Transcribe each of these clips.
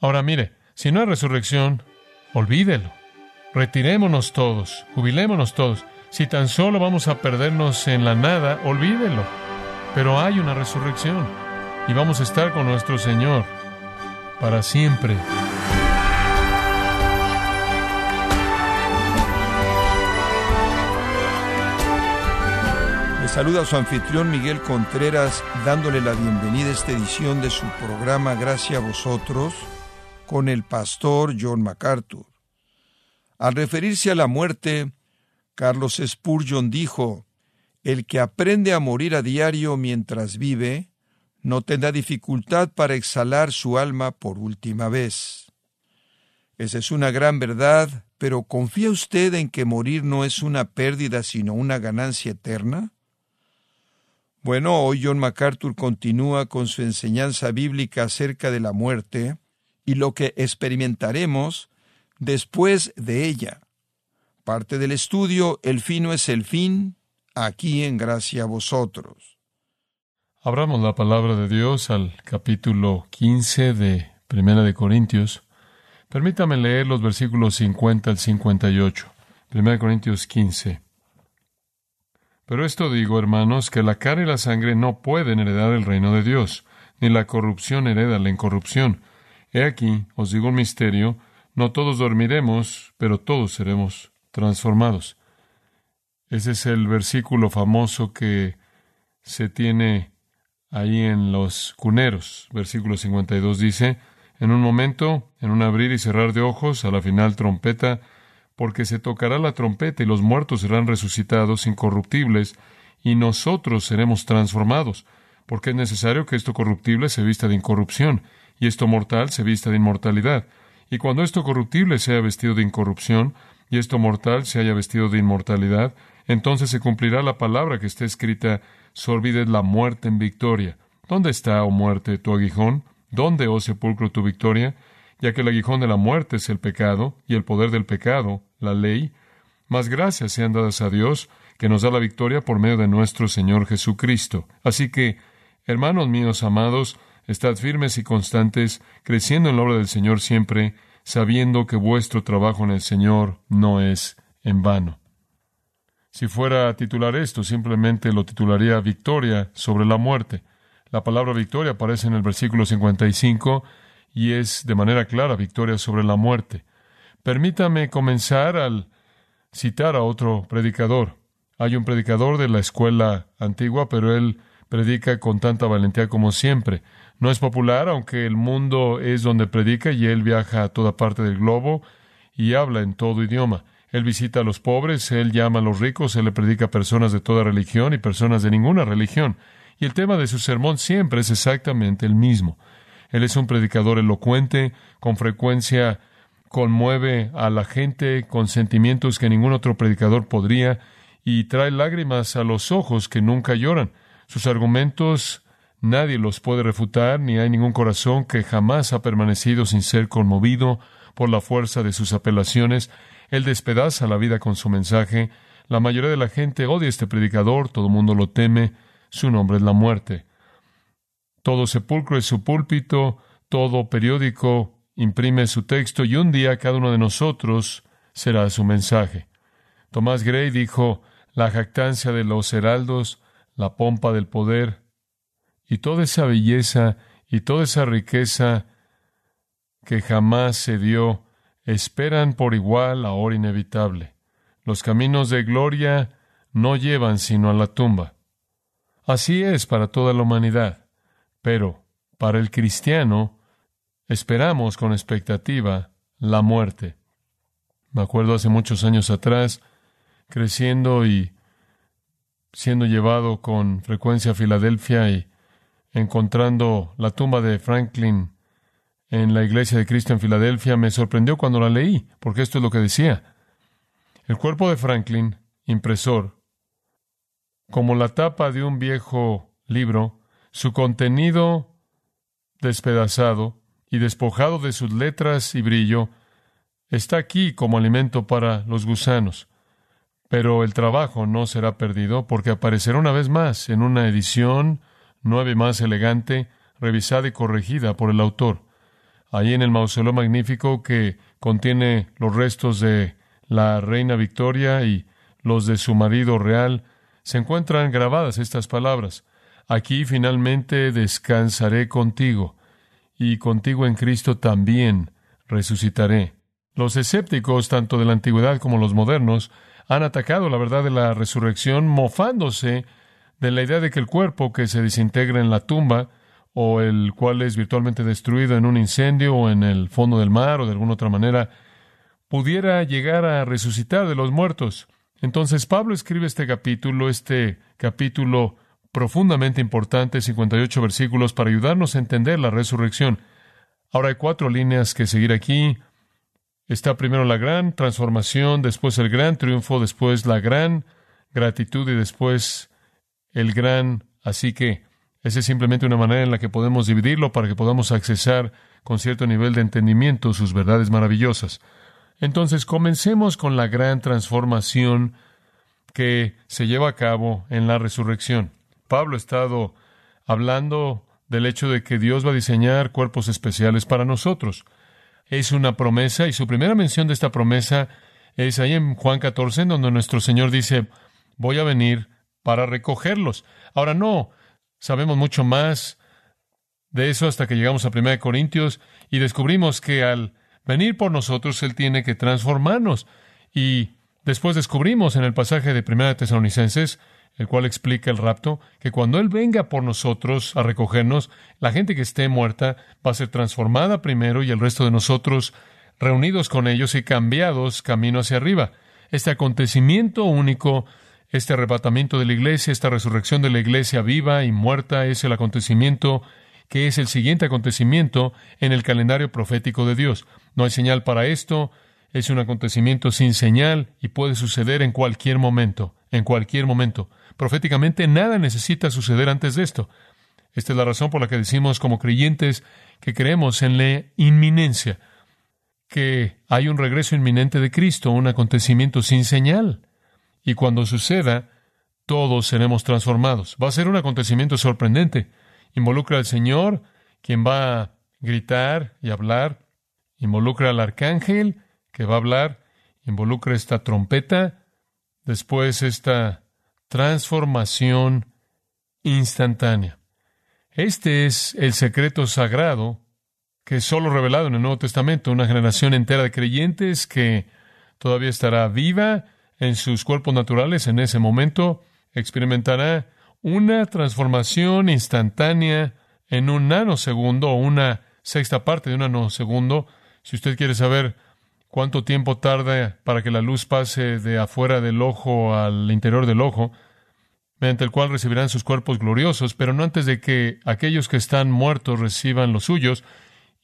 Ahora mire, si no hay resurrección, olvídelo. Retirémonos todos, jubilémonos todos. Si tan solo vamos a perdernos en la nada, olvídelo. Pero hay una resurrección y vamos a estar con nuestro Señor para siempre. Le saluda su anfitrión Miguel Contreras dándole la bienvenida a esta edición de su programa Gracias a vosotros con el pastor John MacArthur. Al referirse a la muerte, Carlos Spurgeon dijo, El que aprende a morir a diario mientras vive, no tendrá dificultad para exhalar su alma por última vez. Esa es una gran verdad, pero ¿confía usted en que morir no es una pérdida sino una ganancia eterna? Bueno, hoy John MacArthur continúa con su enseñanza bíblica acerca de la muerte y lo que experimentaremos después de ella. Parte del estudio El fin no es el fin, aquí en gracia a vosotros. Abramos la palabra de Dios al capítulo 15 de Primera de Corintios. Permítame leer los versículos 50 al 58. Primera de Corintios 15. Pero esto digo, hermanos, que la carne y la sangre no pueden heredar el reino de Dios, ni la corrupción hereda la incorrupción. He aquí, os digo un misterio, no todos dormiremos, pero todos seremos transformados. Ese es el versículo famoso que se tiene ahí en los cuneros. Versículo 52 dice, en un momento, en un abrir y cerrar de ojos, a la final trompeta, porque se tocará la trompeta y los muertos serán resucitados incorruptibles, y nosotros seremos transformados, porque es necesario que esto corruptible se vista de incorrupción, y esto mortal se vista de inmortalidad. Y cuando esto corruptible sea vestido de incorrupción, y esto mortal se haya vestido de inmortalidad, entonces se cumplirá la palabra que está escrita olvides la muerte en victoria. ¿Dónde está, oh muerte, tu aguijón? ¿Dónde, oh sepulcro, tu victoria? Ya que el aguijón de la muerte es el pecado, y el poder del pecado, la ley. Más gracias sean dadas a Dios, que nos da la victoria por medio de nuestro Señor Jesucristo. Así que, hermanos míos amados, estad firmes y constantes, creciendo en la obra del Señor siempre, sabiendo que vuestro trabajo en el Señor no es en vano. Si fuera a titular esto, simplemente lo titularía Victoria sobre la muerte. La palabra victoria aparece en el versículo 55 y es de manera clara victoria sobre la muerte. Permítame comenzar al citar a otro predicador. Hay un predicador de la escuela antigua, pero él predica con tanta valentía como siempre. No es popular, aunque el mundo es donde predica y él viaja a toda parte del globo y habla en todo idioma. Él visita a los pobres, él llama a los ricos, él le predica a personas de toda religión y personas de ninguna religión. Y el tema de su sermón siempre es exactamente el mismo. Él es un predicador elocuente, con frecuencia conmueve a la gente con sentimientos que ningún otro predicador podría y trae lágrimas a los ojos que nunca lloran. Sus argumentos nadie los puede refutar, ni hay ningún corazón que jamás ha permanecido sin ser conmovido por la fuerza de sus apelaciones él despedaza la vida con su mensaje. La mayoría de la gente odia a este predicador, todo el mundo lo teme. Su nombre es la muerte. Todo sepulcro es su púlpito, todo periódico imprime su texto y un día cada uno de nosotros será su mensaje. Tomás Gray dijo, la jactancia de los heraldos, la pompa del poder, y toda esa belleza y toda esa riqueza que jamás se dio esperan por igual la hora inevitable. Los caminos de gloria no llevan sino a la tumba. Así es para toda la humanidad, pero para el cristiano esperamos con expectativa la muerte. Me acuerdo hace muchos años atrás, creciendo y siendo llevado con frecuencia a Filadelfia y encontrando la tumba de Franklin en la Iglesia de Cristo en Filadelfia, me sorprendió cuando la leí, porque esto es lo que decía. El cuerpo de Franklin, impresor, como la tapa de un viejo libro, su contenido despedazado y despojado de sus letras y brillo, está aquí como alimento para los gusanos. Pero el trabajo no será perdido porque aparecerá una vez más en una edición nueva y más elegante, revisada y corregida por el autor. ahí en el mausoleo magnífico que contiene los restos de la reina Victoria y los de su marido real, se encuentran grabadas estas palabras. Aquí finalmente descansaré contigo, y contigo en Cristo también resucitaré. Los escépticos, tanto de la antigüedad como los modernos, han atacado la verdad de la resurrección mofándose de la idea de que el cuerpo que se desintegra en la tumba o el cual es virtualmente destruido en un incendio o en el fondo del mar o de alguna otra manera, pudiera llegar a resucitar de los muertos. Entonces Pablo escribe este capítulo, este capítulo profundamente importante, 58 versículos, para ayudarnos a entender la resurrección. Ahora hay cuatro líneas que seguir aquí. Está primero la gran transformación, después el gran triunfo, después la gran gratitud y después el gran así que. Esa es simplemente una manera en la que podemos dividirlo para que podamos accesar con cierto nivel de entendimiento sus verdades maravillosas. Entonces, comencemos con la gran transformación que se lleva a cabo en la resurrección. Pablo ha estado hablando del hecho de que Dios va a diseñar cuerpos especiales para nosotros. Es una promesa y su primera mención de esta promesa es ahí en Juan 14, en donde nuestro Señor dice, voy a venir para recogerlos. Ahora no, sabemos mucho más de eso hasta que llegamos a 1 Corintios y descubrimos que al venir por nosotros, Él tiene que transformarnos. Y después descubrimos en el pasaje de Primera Tesalonicenses, el cual explica el rapto, que cuando Él venga por nosotros a recogernos, la gente que esté muerta va a ser transformada primero y el resto de nosotros reunidos con ellos y cambiados camino hacia arriba. Este acontecimiento único, este arrebatamiento de la iglesia, esta resurrección de la iglesia viva y muerta es el acontecimiento que es el siguiente acontecimiento en el calendario profético de Dios. No hay señal para esto, es un acontecimiento sin señal y puede suceder en cualquier momento, en cualquier momento. Proféticamente nada necesita suceder antes de esto. Esta es la razón por la que decimos como creyentes que creemos en la inminencia, que hay un regreso inminente de Cristo, un acontecimiento sin señal. Y cuando suceda, todos seremos transformados. Va a ser un acontecimiento sorprendente involucra al Señor, quien va a gritar y hablar, involucra al arcángel, que va a hablar, involucra esta trompeta, después esta transformación instantánea. Este es el secreto sagrado que es solo revelado en el Nuevo Testamento, una generación entera de creyentes que todavía estará viva en sus cuerpos naturales en ese momento, experimentará una transformación instantánea en un nanosegundo o una sexta parte de un nanosegundo. Si usted quiere saber cuánto tiempo tarda para que la luz pase de afuera del ojo al interior del ojo, mediante el cual recibirán sus cuerpos gloriosos, pero no antes de que aquellos que están muertos reciban los suyos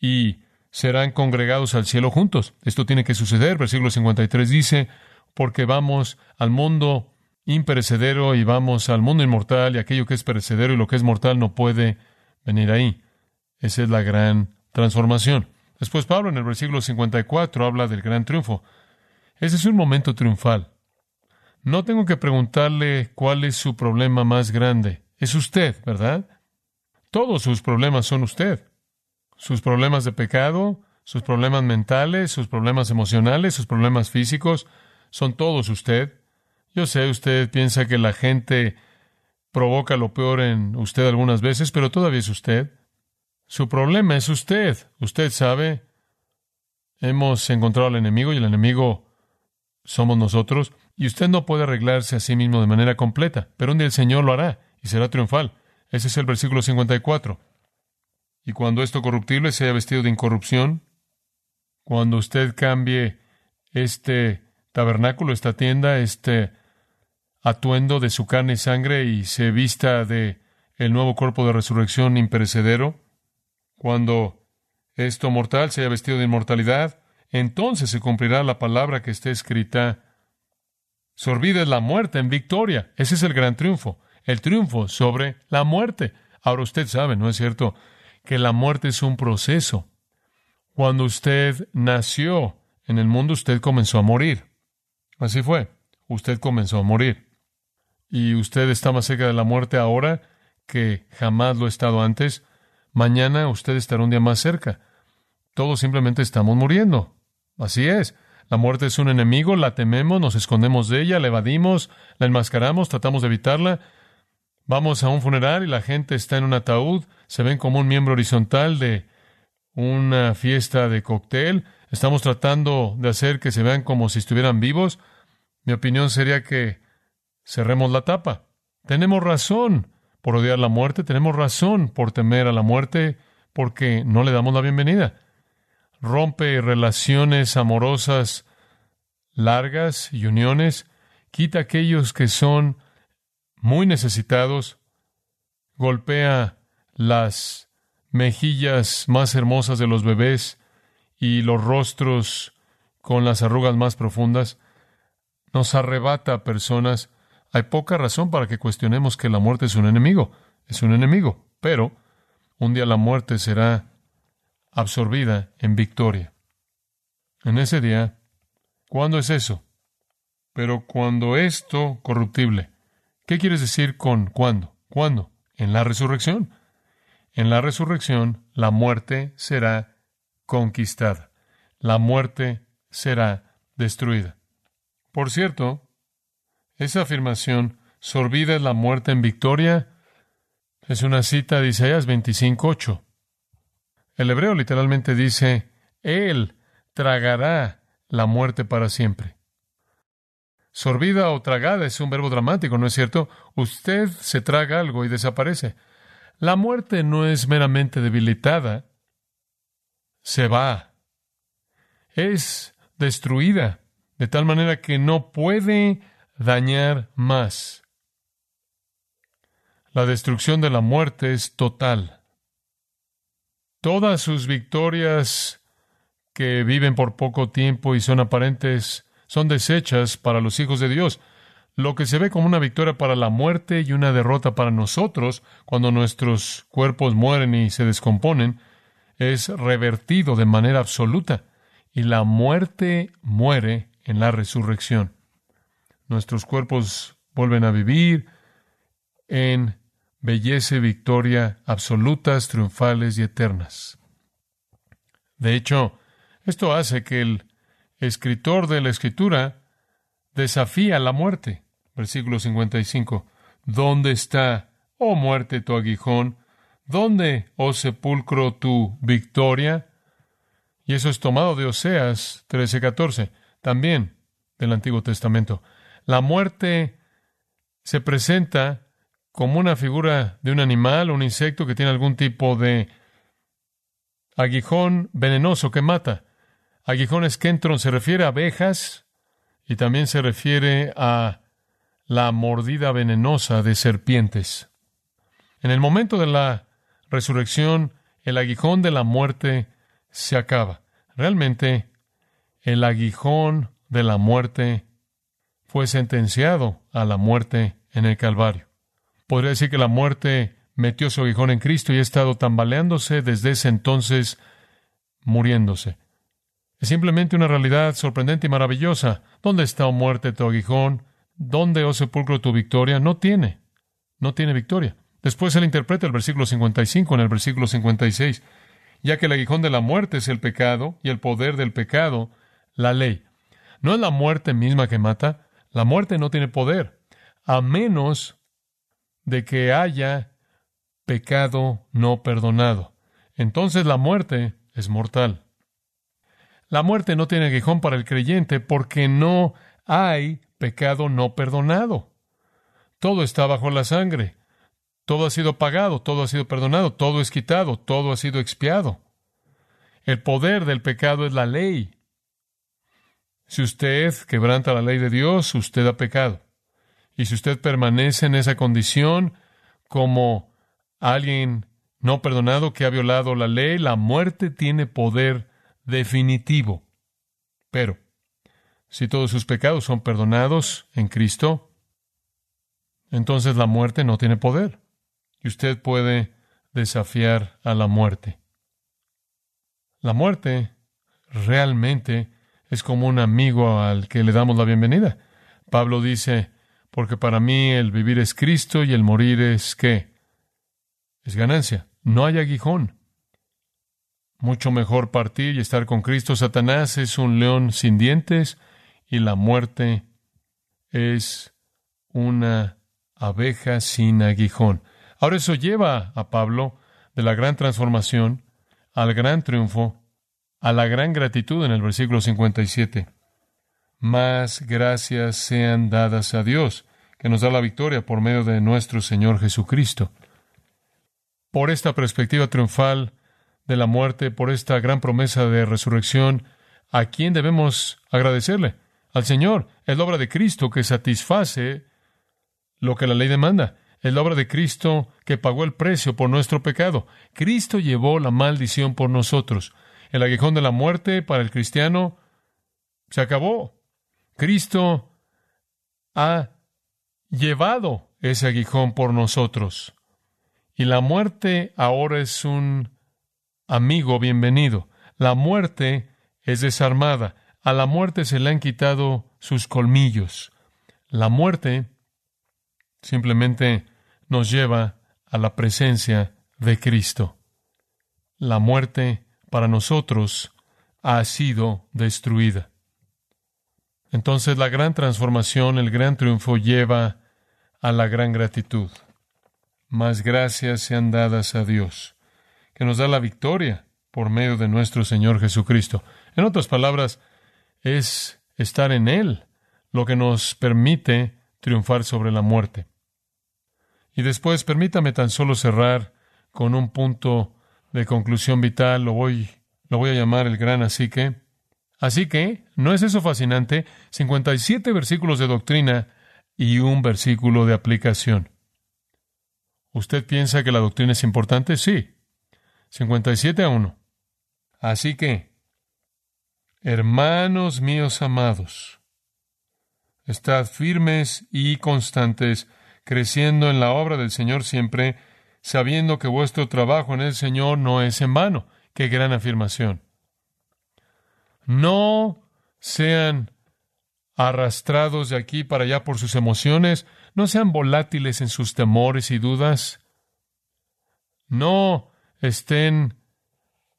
y serán congregados al cielo juntos. Esto tiene que suceder. Versículo 53 dice, porque vamos al mundo imperecedero y vamos al mundo inmortal y aquello que es perecedero y lo que es mortal no puede venir ahí. Esa es la gran transformación. Después Pablo en el versículo 54 habla del gran triunfo. Ese es un momento triunfal. No tengo que preguntarle cuál es su problema más grande. Es usted, ¿verdad? Todos sus problemas son usted. Sus problemas de pecado, sus problemas mentales, sus problemas emocionales, sus problemas físicos, son todos usted. Yo sé, usted piensa que la gente provoca lo peor en usted algunas veces, pero todavía es usted. Su problema es usted. Usted sabe, hemos encontrado al enemigo y el enemigo somos nosotros, y usted no puede arreglarse a sí mismo de manera completa, pero un día el Señor lo hará y será triunfal. Ese es el versículo 54. Y cuando esto corruptible sea vestido de incorrupción, cuando usted cambie este tabernáculo, esta tienda, este atuendo de su carne y sangre y se vista de el nuevo cuerpo de resurrección imperecedero, cuando esto mortal sea vestido de inmortalidad, entonces se cumplirá la palabra que está escrita. Sorbida es la muerte en victoria. Ese es el gran triunfo. El triunfo sobre la muerte. Ahora usted sabe, ¿no es cierto? Que la muerte es un proceso. Cuando usted nació en el mundo, usted comenzó a morir. Así fue. Usted comenzó a morir y usted está más cerca de la muerte ahora que jamás lo ha estado antes, mañana usted estará un día más cerca. todos simplemente estamos muriendo. Así es. La muerte es un enemigo, la tememos, nos escondemos de ella, la evadimos, la enmascaramos, tratamos de evitarla. Vamos a un funeral y la gente está en un ataúd, se ven como un miembro horizontal de una fiesta de cóctel. Estamos tratando de hacer que se vean como si estuvieran vivos. Mi opinión sería que cerremos la tapa. Tenemos razón por odiar la muerte, tenemos razón por temer a la muerte, porque no le damos la bienvenida rompe relaciones amorosas largas y uniones, quita aquellos que son muy necesitados, golpea las mejillas más hermosas de los bebés y los rostros con las arrugas más profundas, nos arrebata a personas. Hay poca razón para que cuestionemos que la muerte es un enemigo, es un enemigo, pero un día la muerte será absorbida en victoria. En ese día, ¿cuándo es eso? Pero cuando esto corruptible, ¿qué quieres decir con cuándo? ¿Cuándo? En la resurrección. En la resurrección, la muerte será conquistada. La muerte será destruida. Por cierto, esa afirmación, sorbida es la muerte en victoria, es una cita de Isaías 25.8. El hebreo literalmente dice, Él tragará la muerte para siempre. Sorbida o tragada es un verbo dramático, ¿no es cierto? Usted se traga algo y desaparece. La muerte no es meramente debilitada, se va. Es destruida, de tal manera que no puede dañar más. La destrucción de la muerte es total. Todas sus victorias que viven por poco tiempo y son aparentes son desechas para los hijos de Dios. Lo que se ve como una victoria para la muerte y una derrota para nosotros cuando nuestros cuerpos mueren y se descomponen es revertido de manera absoluta y la muerte muere en la resurrección. Nuestros cuerpos vuelven a vivir en belleza y victoria absolutas, triunfales y eternas. De hecho, esto hace que el escritor de la Escritura desafía la muerte. Versículo 55. ¿Dónde está, oh muerte, tu aguijón? ¿Dónde, oh sepulcro, tu victoria? Y eso es tomado de Oseas 13:14, también del Antiguo Testamento. La muerte se presenta como una figura de un animal un insecto que tiene algún tipo de aguijón venenoso que mata. Aguijón esquentron se refiere a abejas y también se refiere a la mordida venenosa de serpientes. En el momento de la resurrección, el aguijón de la muerte se acaba. Realmente, el aguijón de la muerte fue sentenciado a la muerte en el Calvario. Podría decir que la muerte metió su aguijón en Cristo y ha estado tambaleándose desde ese entonces, muriéndose. Es simplemente una realidad sorprendente y maravillosa. ¿Dónde está, oh muerte, tu aguijón? ¿Dónde, oh sepulcro, tu victoria? No tiene. No tiene victoria. Después él interpreta el versículo 55 en el versículo 56, ya que el aguijón de la muerte es el pecado y el poder del pecado, la ley. No es la muerte misma que mata. La muerte no tiene poder, a menos de que haya pecado no perdonado. Entonces la muerte es mortal. La muerte no tiene aguijón para el creyente porque no hay pecado no perdonado. Todo está bajo la sangre. Todo ha sido pagado, todo ha sido perdonado, todo es quitado, todo ha sido expiado. El poder del pecado es la ley. Si usted quebranta la ley de Dios, usted ha pecado. Y si usted permanece en esa condición como alguien no perdonado que ha violado la ley, la muerte tiene poder definitivo. Pero, si todos sus pecados son perdonados en Cristo, entonces la muerte no tiene poder. Y usted puede desafiar a la muerte. La muerte realmente es como un amigo al que le damos la bienvenida. Pablo dice, porque para mí el vivir es Cristo y el morir es qué? Es ganancia. No hay aguijón. mucho mejor partir y estar con Cristo. Satanás es un león sin dientes y la muerte es una abeja sin aguijón. Ahora eso lleva a Pablo de la gran transformación al gran triunfo, a la gran gratitud en el versículo 57. Más gracias sean dadas a Dios, que nos da la victoria por medio de nuestro Señor Jesucristo. Por esta perspectiva triunfal de la muerte, por esta gran promesa de resurrección, ¿a quién debemos agradecerle? Al Señor. Es la obra de Cristo que satisface lo que la ley demanda. Es la obra de Cristo que pagó el precio por nuestro pecado. Cristo llevó la maldición por nosotros. El aguijón de la muerte para el cristiano se acabó. Cristo ha llevado ese aguijón por nosotros. Y la muerte ahora es un amigo bienvenido. La muerte es desarmada. A la muerte se le han quitado sus colmillos. La muerte simplemente nos lleva a la presencia de Cristo. La muerte para nosotros ha sido destruida. Entonces la gran transformación, el gran triunfo lleva a la gran gratitud. Más gracias sean dadas a Dios, que nos da la victoria por medio de nuestro Señor Jesucristo. En otras palabras, es estar en Él lo que nos permite triunfar sobre la muerte. Y después, permítame tan solo cerrar con un punto de conclusión vital, lo voy, lo voy a llamar el gran así que. Así que, ¿no es eso fascinante? 57 versículos de doctrina y un versículo de aplicación. ¿Usted piensa que la doctrina es importante? Sí. 57 a 1. Así que, hermanos míos amados, estad firmes y constantes, creciendo en la obra del Señor siempre, sabiendo que vuestro trabajo en el Señor no es en vano. Qué gran afirmación. No sean arrastrados de aquí para allá por sus emociones, no sean volátiles en sus temores y dudas, no estén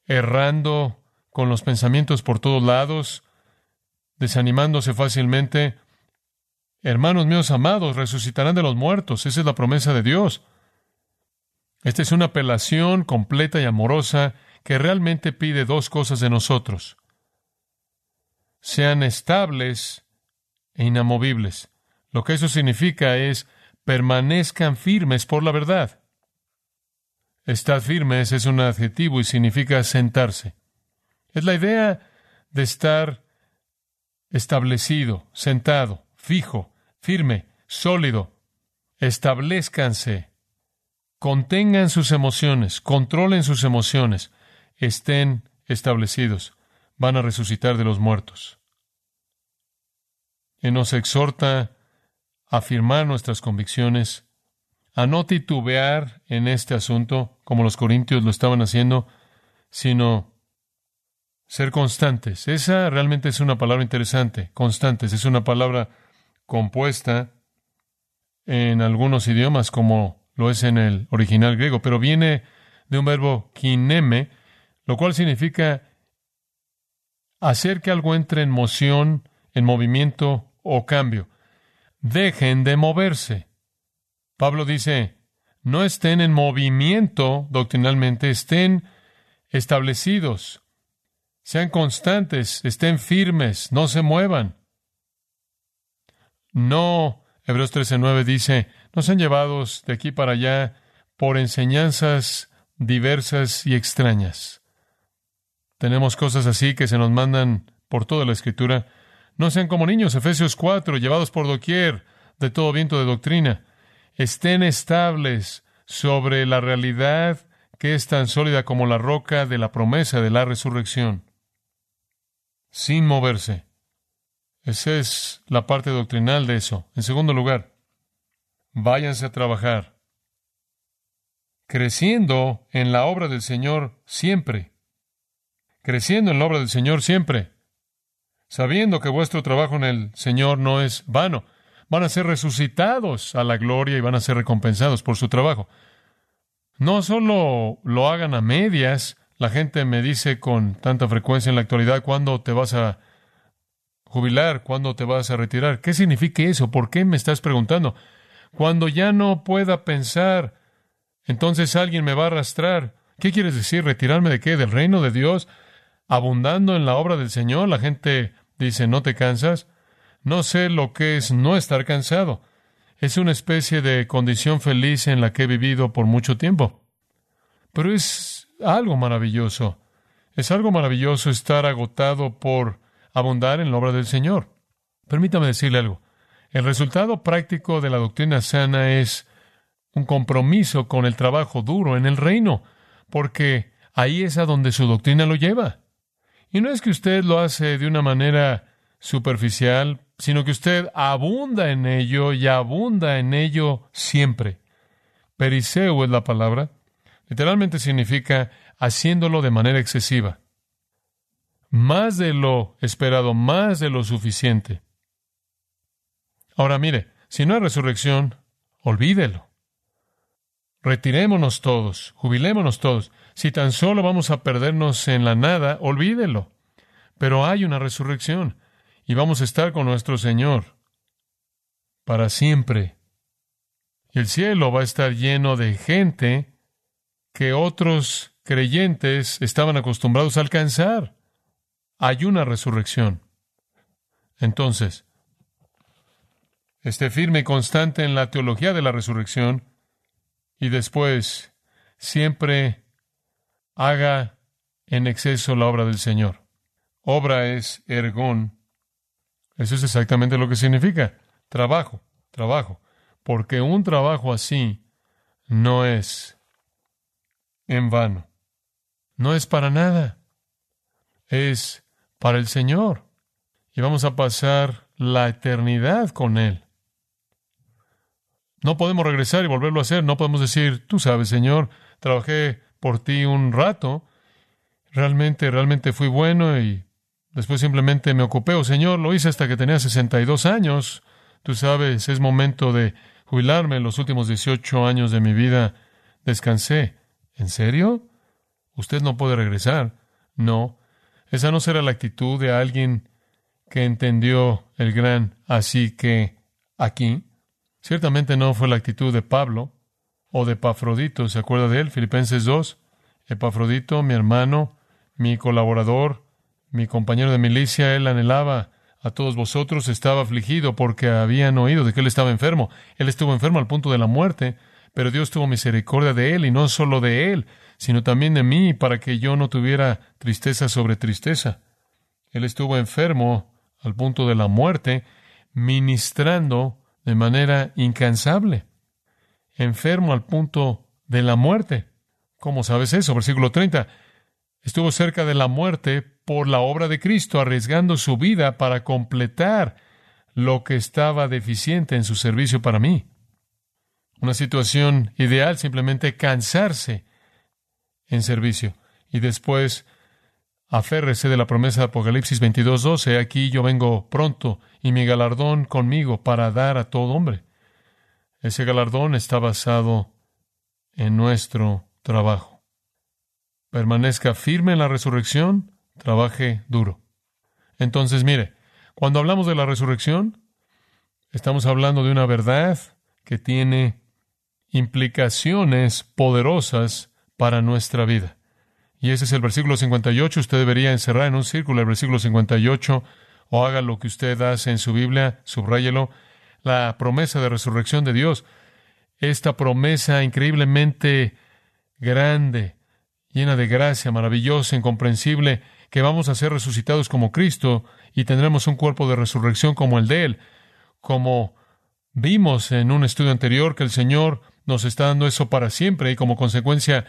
errando con los pensamientos por todos lados, desanimándose fácilmente. Hermanos míos amados, resucitarán de los muertos, esa es la promesa de Dios. Esta es una apelación completa y amorosa que realmente pide dos cosas de nosotros sean estables e inamovibles. Lo que eso significa es permanezcan firmes por la verdad. Estar firmes es un adjetivo y significa sentarse. Es la idea de estar establecido, sentado, fijo, firme, sólido. Establezcanse. Contengan sus emociones, controlen sus emociones, estén establecidos. Van a resucitar de los muertos y nos exhorta a afirmar nuestras convicciones, a no titubear en este asunto, como los corintios lo estaban haciendo, sino ser constantes. Esa realmente es una palabra interesante. Constantes es una palabra compuesta en algunos idiomas, como lo es en el original griego, pero viene de un verbo kineme, lo cual significa hacer que algo entre en moción, en movimiento o cambio. Dejen de moverse. Pablo dice, no estén en movimiento doctrinalmente, estén establecidos, sean constantes, estén firmes, no se muevan. No, Hebreos 13:9 dice, no sean llevados de aquí para allá por enseñanzas diversas y extrañas. Tenemos cosas así que se nos mandan por toda la escritura. No sean como niños, Efesios 4, llevados por doquier de todo viento de doctrina. Estén estables sobre la realidad que es tan sólida como la roca de la promesa de la resurrección, sin moverse. Esa es la parte doctrinal de eso. En segundo lugar, váyanse a trabajar, creciendo en la obra del Señor siempre, creciendo en la obra del Señor siempre sabiendo que vuestro trabajo en el Señor no es vano. Van a ser resucitados a la gloria y van a ser recompensados por su trabajo. No solo lo hagan a medias, La gente me dice con tanta frecuencia en la actualidad, ¿cuándo te vas a jubilar? ¿Cuándo te vas a retirar? ¿Qué significa eso? ¿Por qué me estás preguntando? Cuando ya no pueda pensar, entonces alguien me va a arrastrar. ¿Qué quieres decir? ¿Retirarme de qué? ¿Del reino de Dios? ¿Abundando en la obra del Señor? La gente dice, ¿no te cansas? No sé lo que es no estar cansado. Es una especie de condición feliz en la que he vivido por mucho tiempo. Pero es algo maravilloso. Es algo maravilloso estar agotado por abundar en la obra del Señor. Permítame decirle algo. El resultado práctico de la doctrina sana es un compromiso con el trabajo duro en el reino, porque ahí es a donde su doctrina lo lleva. Y no es que usted lo hace de una manera superficial, sino que usted abunda en ello y abunda en ello siempre. Periseo es la palabra. Literalmente significa haciéndolo de manera excesiva. Más de lo esperado, más de lo suficiente. Ahora mire, si no hay resurrección, olvídelo. Retirémonos todos, jubilémonos todos. Si tan solo vamos a perdernos en la nada, olvídelo. Pero hay una resurrección y vamos a estar con nuestro Señor para siempre. Y el cielo va a estar lleno de gente que otros creyentes estaban acostumbrados a alcanzar. Hay una resurrección. Entonces, esté firme y constante en la teología de la resurrección y después siempre haga en exceso la obra del Señor. Obra es ergón. Eso es exactamente lo que significa. Trabajo, trabajo. Porque un trabajo así no es en vano. No es para nada. Es para el Señor. Y vamos a pasar la eternidad con Él. No podemos regresar y volverlo a hacer. No podemos decir, tú sabes, Señor, trabajé por ti un rato. Realmente, realmente fui bueno y después simplemente me ocupé. Oh, Señor, lo hice hasta que tenía 62 años. Tú sabes, es momento de jubilarme. Los últimos 18 años de mi vida descansé. ¿En serio? Usted no puede regresar. No. Esa no será la actitud de alguien que entendió el gran así que aquí. Ciertamente no fue la actitud de Pablo o de Epafrodito, ¿se acuerda de él? Filipenses 2. Epafrodito, mi hermano, mi colaborador, mi compañero de milicia, él anhelaba a todos vosotros, estaba afligido porque habían oído de que él estaba enfermo. Él estuvo enfermo al punto de la muerte, pero Dios tuvo misericordia de él y no solo de él, sino también de mí, para que yo no tuviera tristeza sobre tristeza. Él estuvo enfermo al punto de la muerte, ministrando de manera incansable, enfermo al punto de la muerte. ¿Cómo sabes eso? Versículo 30. Estuvo cerca de la muerte por la obra de Cristo, arriesgando su vida para completar lo que estaba deficiente en su servicio para mí. Una situación ideal, simplemente cansarse en servicio. Y después Aférrese de la promesa de Apocalipsis 22:12, aquí yo vengo pronto y mi galardón conmigo para dar a todo hombre. Ese galardón está basado en nuestro trabajo. Permanezca firme en la resurrección, trabaje duro. Entonces, mire, cuando hablamos de la resurrección, estamos hablando de una verdad que tiene implicaciones poderosas para nuestra vida. Y ese es el versículo 58. Usted debería encerrar en un círculo el versículo 58 o haga lo que usted hace en su Biblia, subráyelo. La promesa de resurrección de Dios. Esta promesa increíblemente grande, llena de gracia, maravillosa, incomprensible, que vamos a ser resucitados como Cristo y tendremos un cuerpo de resurrección como el de Él. Como vimos en un estudio anterior que el Señor nos está dando eso para siempre y como consecuencia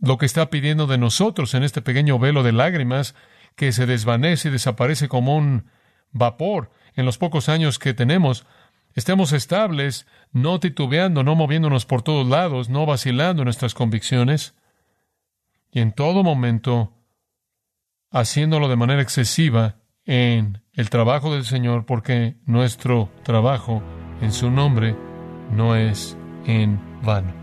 lo que está pidiendo de nosotros en este pequeño velo de lágrimas que se desvanece y desaparece como un vapor en los pocos años que tenemos. Estemos estables, no titubeando, no moviéndonos por todos lados, no vacilando nuestras convicciones, y en todo momento haciéndolo de manera excesiva en el trabajo del Señor, porque nuestro trabajo en su nombre no es en vano.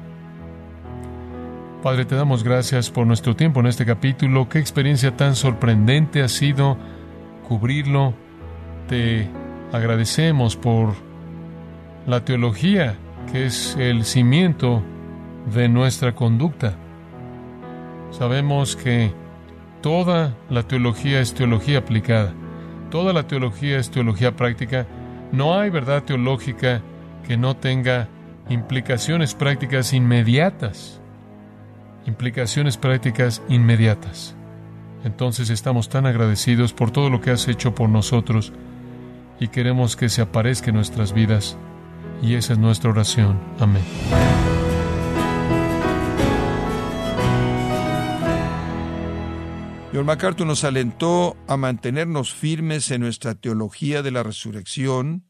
Padre, te damos gracias por nuestro tiempo en este capítulo. Qué experiencia tan sorprendente ha sido cubrirlo. Te agradecemos por la teología, que es el cimiento de nuestra conducta. Sabemos que toda la teología es teología aplicada, toda la teología es teología práctica. No hay verdad teológica que no tenga implicaciones prácticas inmediatas. Implicaciones prácticas inmediatas. Entonces estamos tan agradecidos por todo lo que has hecho por nosotros y queremos que se aparezca en nuestras vidas. Y esa es nuestra oración. Amén. John MacArthur nos alentó a mantenernos firmes en nuestra teología de la resurrección,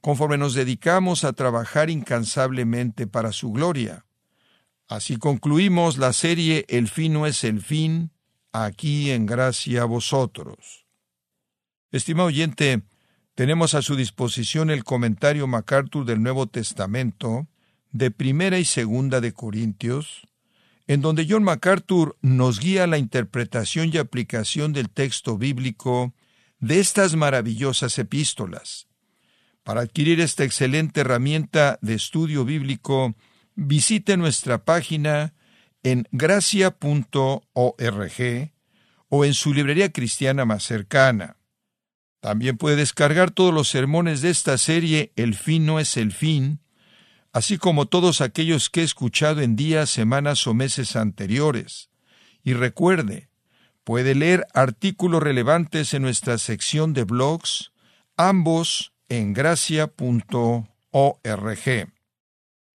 conforme nos dedicamos a trabajar incansablemente para su gloria. Así concluimos la serie El fin no es el fin, aquí en gracia a vosotros. Estimado oyente, tenemos a su disposición el comentario MacArthur del Nuevo Testamento, de Primera y Segunda de Corintios, en donde John MacArthur nos guía la interpretación y aplicación del texto bíblico de estas maravillosas epístolas. Para adquirir esta excelente herramienta de estudio bíblico, visite nuestra página en gracia.org o en su librería cristiana más cercana. También puede descargar todos los sermones de esta serie El fin no es el fin, así como todos aquellos que he escuchado en días, semanas o meses anteriores. Y recuerde, puede leer artículos relevantes en nuestra sección de blogs, ambos en gracia.org.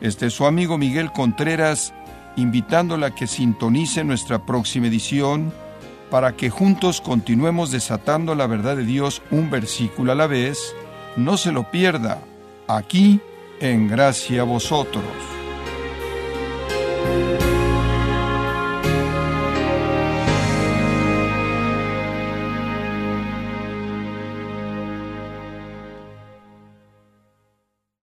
Este es su amigo Miguel Contreras, invitándola a que sintonice nuestra próxima edición para que juntos continuemos desatando la verdad de Dios un versículo a la vez no se lo pierda, aquí en Gracia a Vosotros.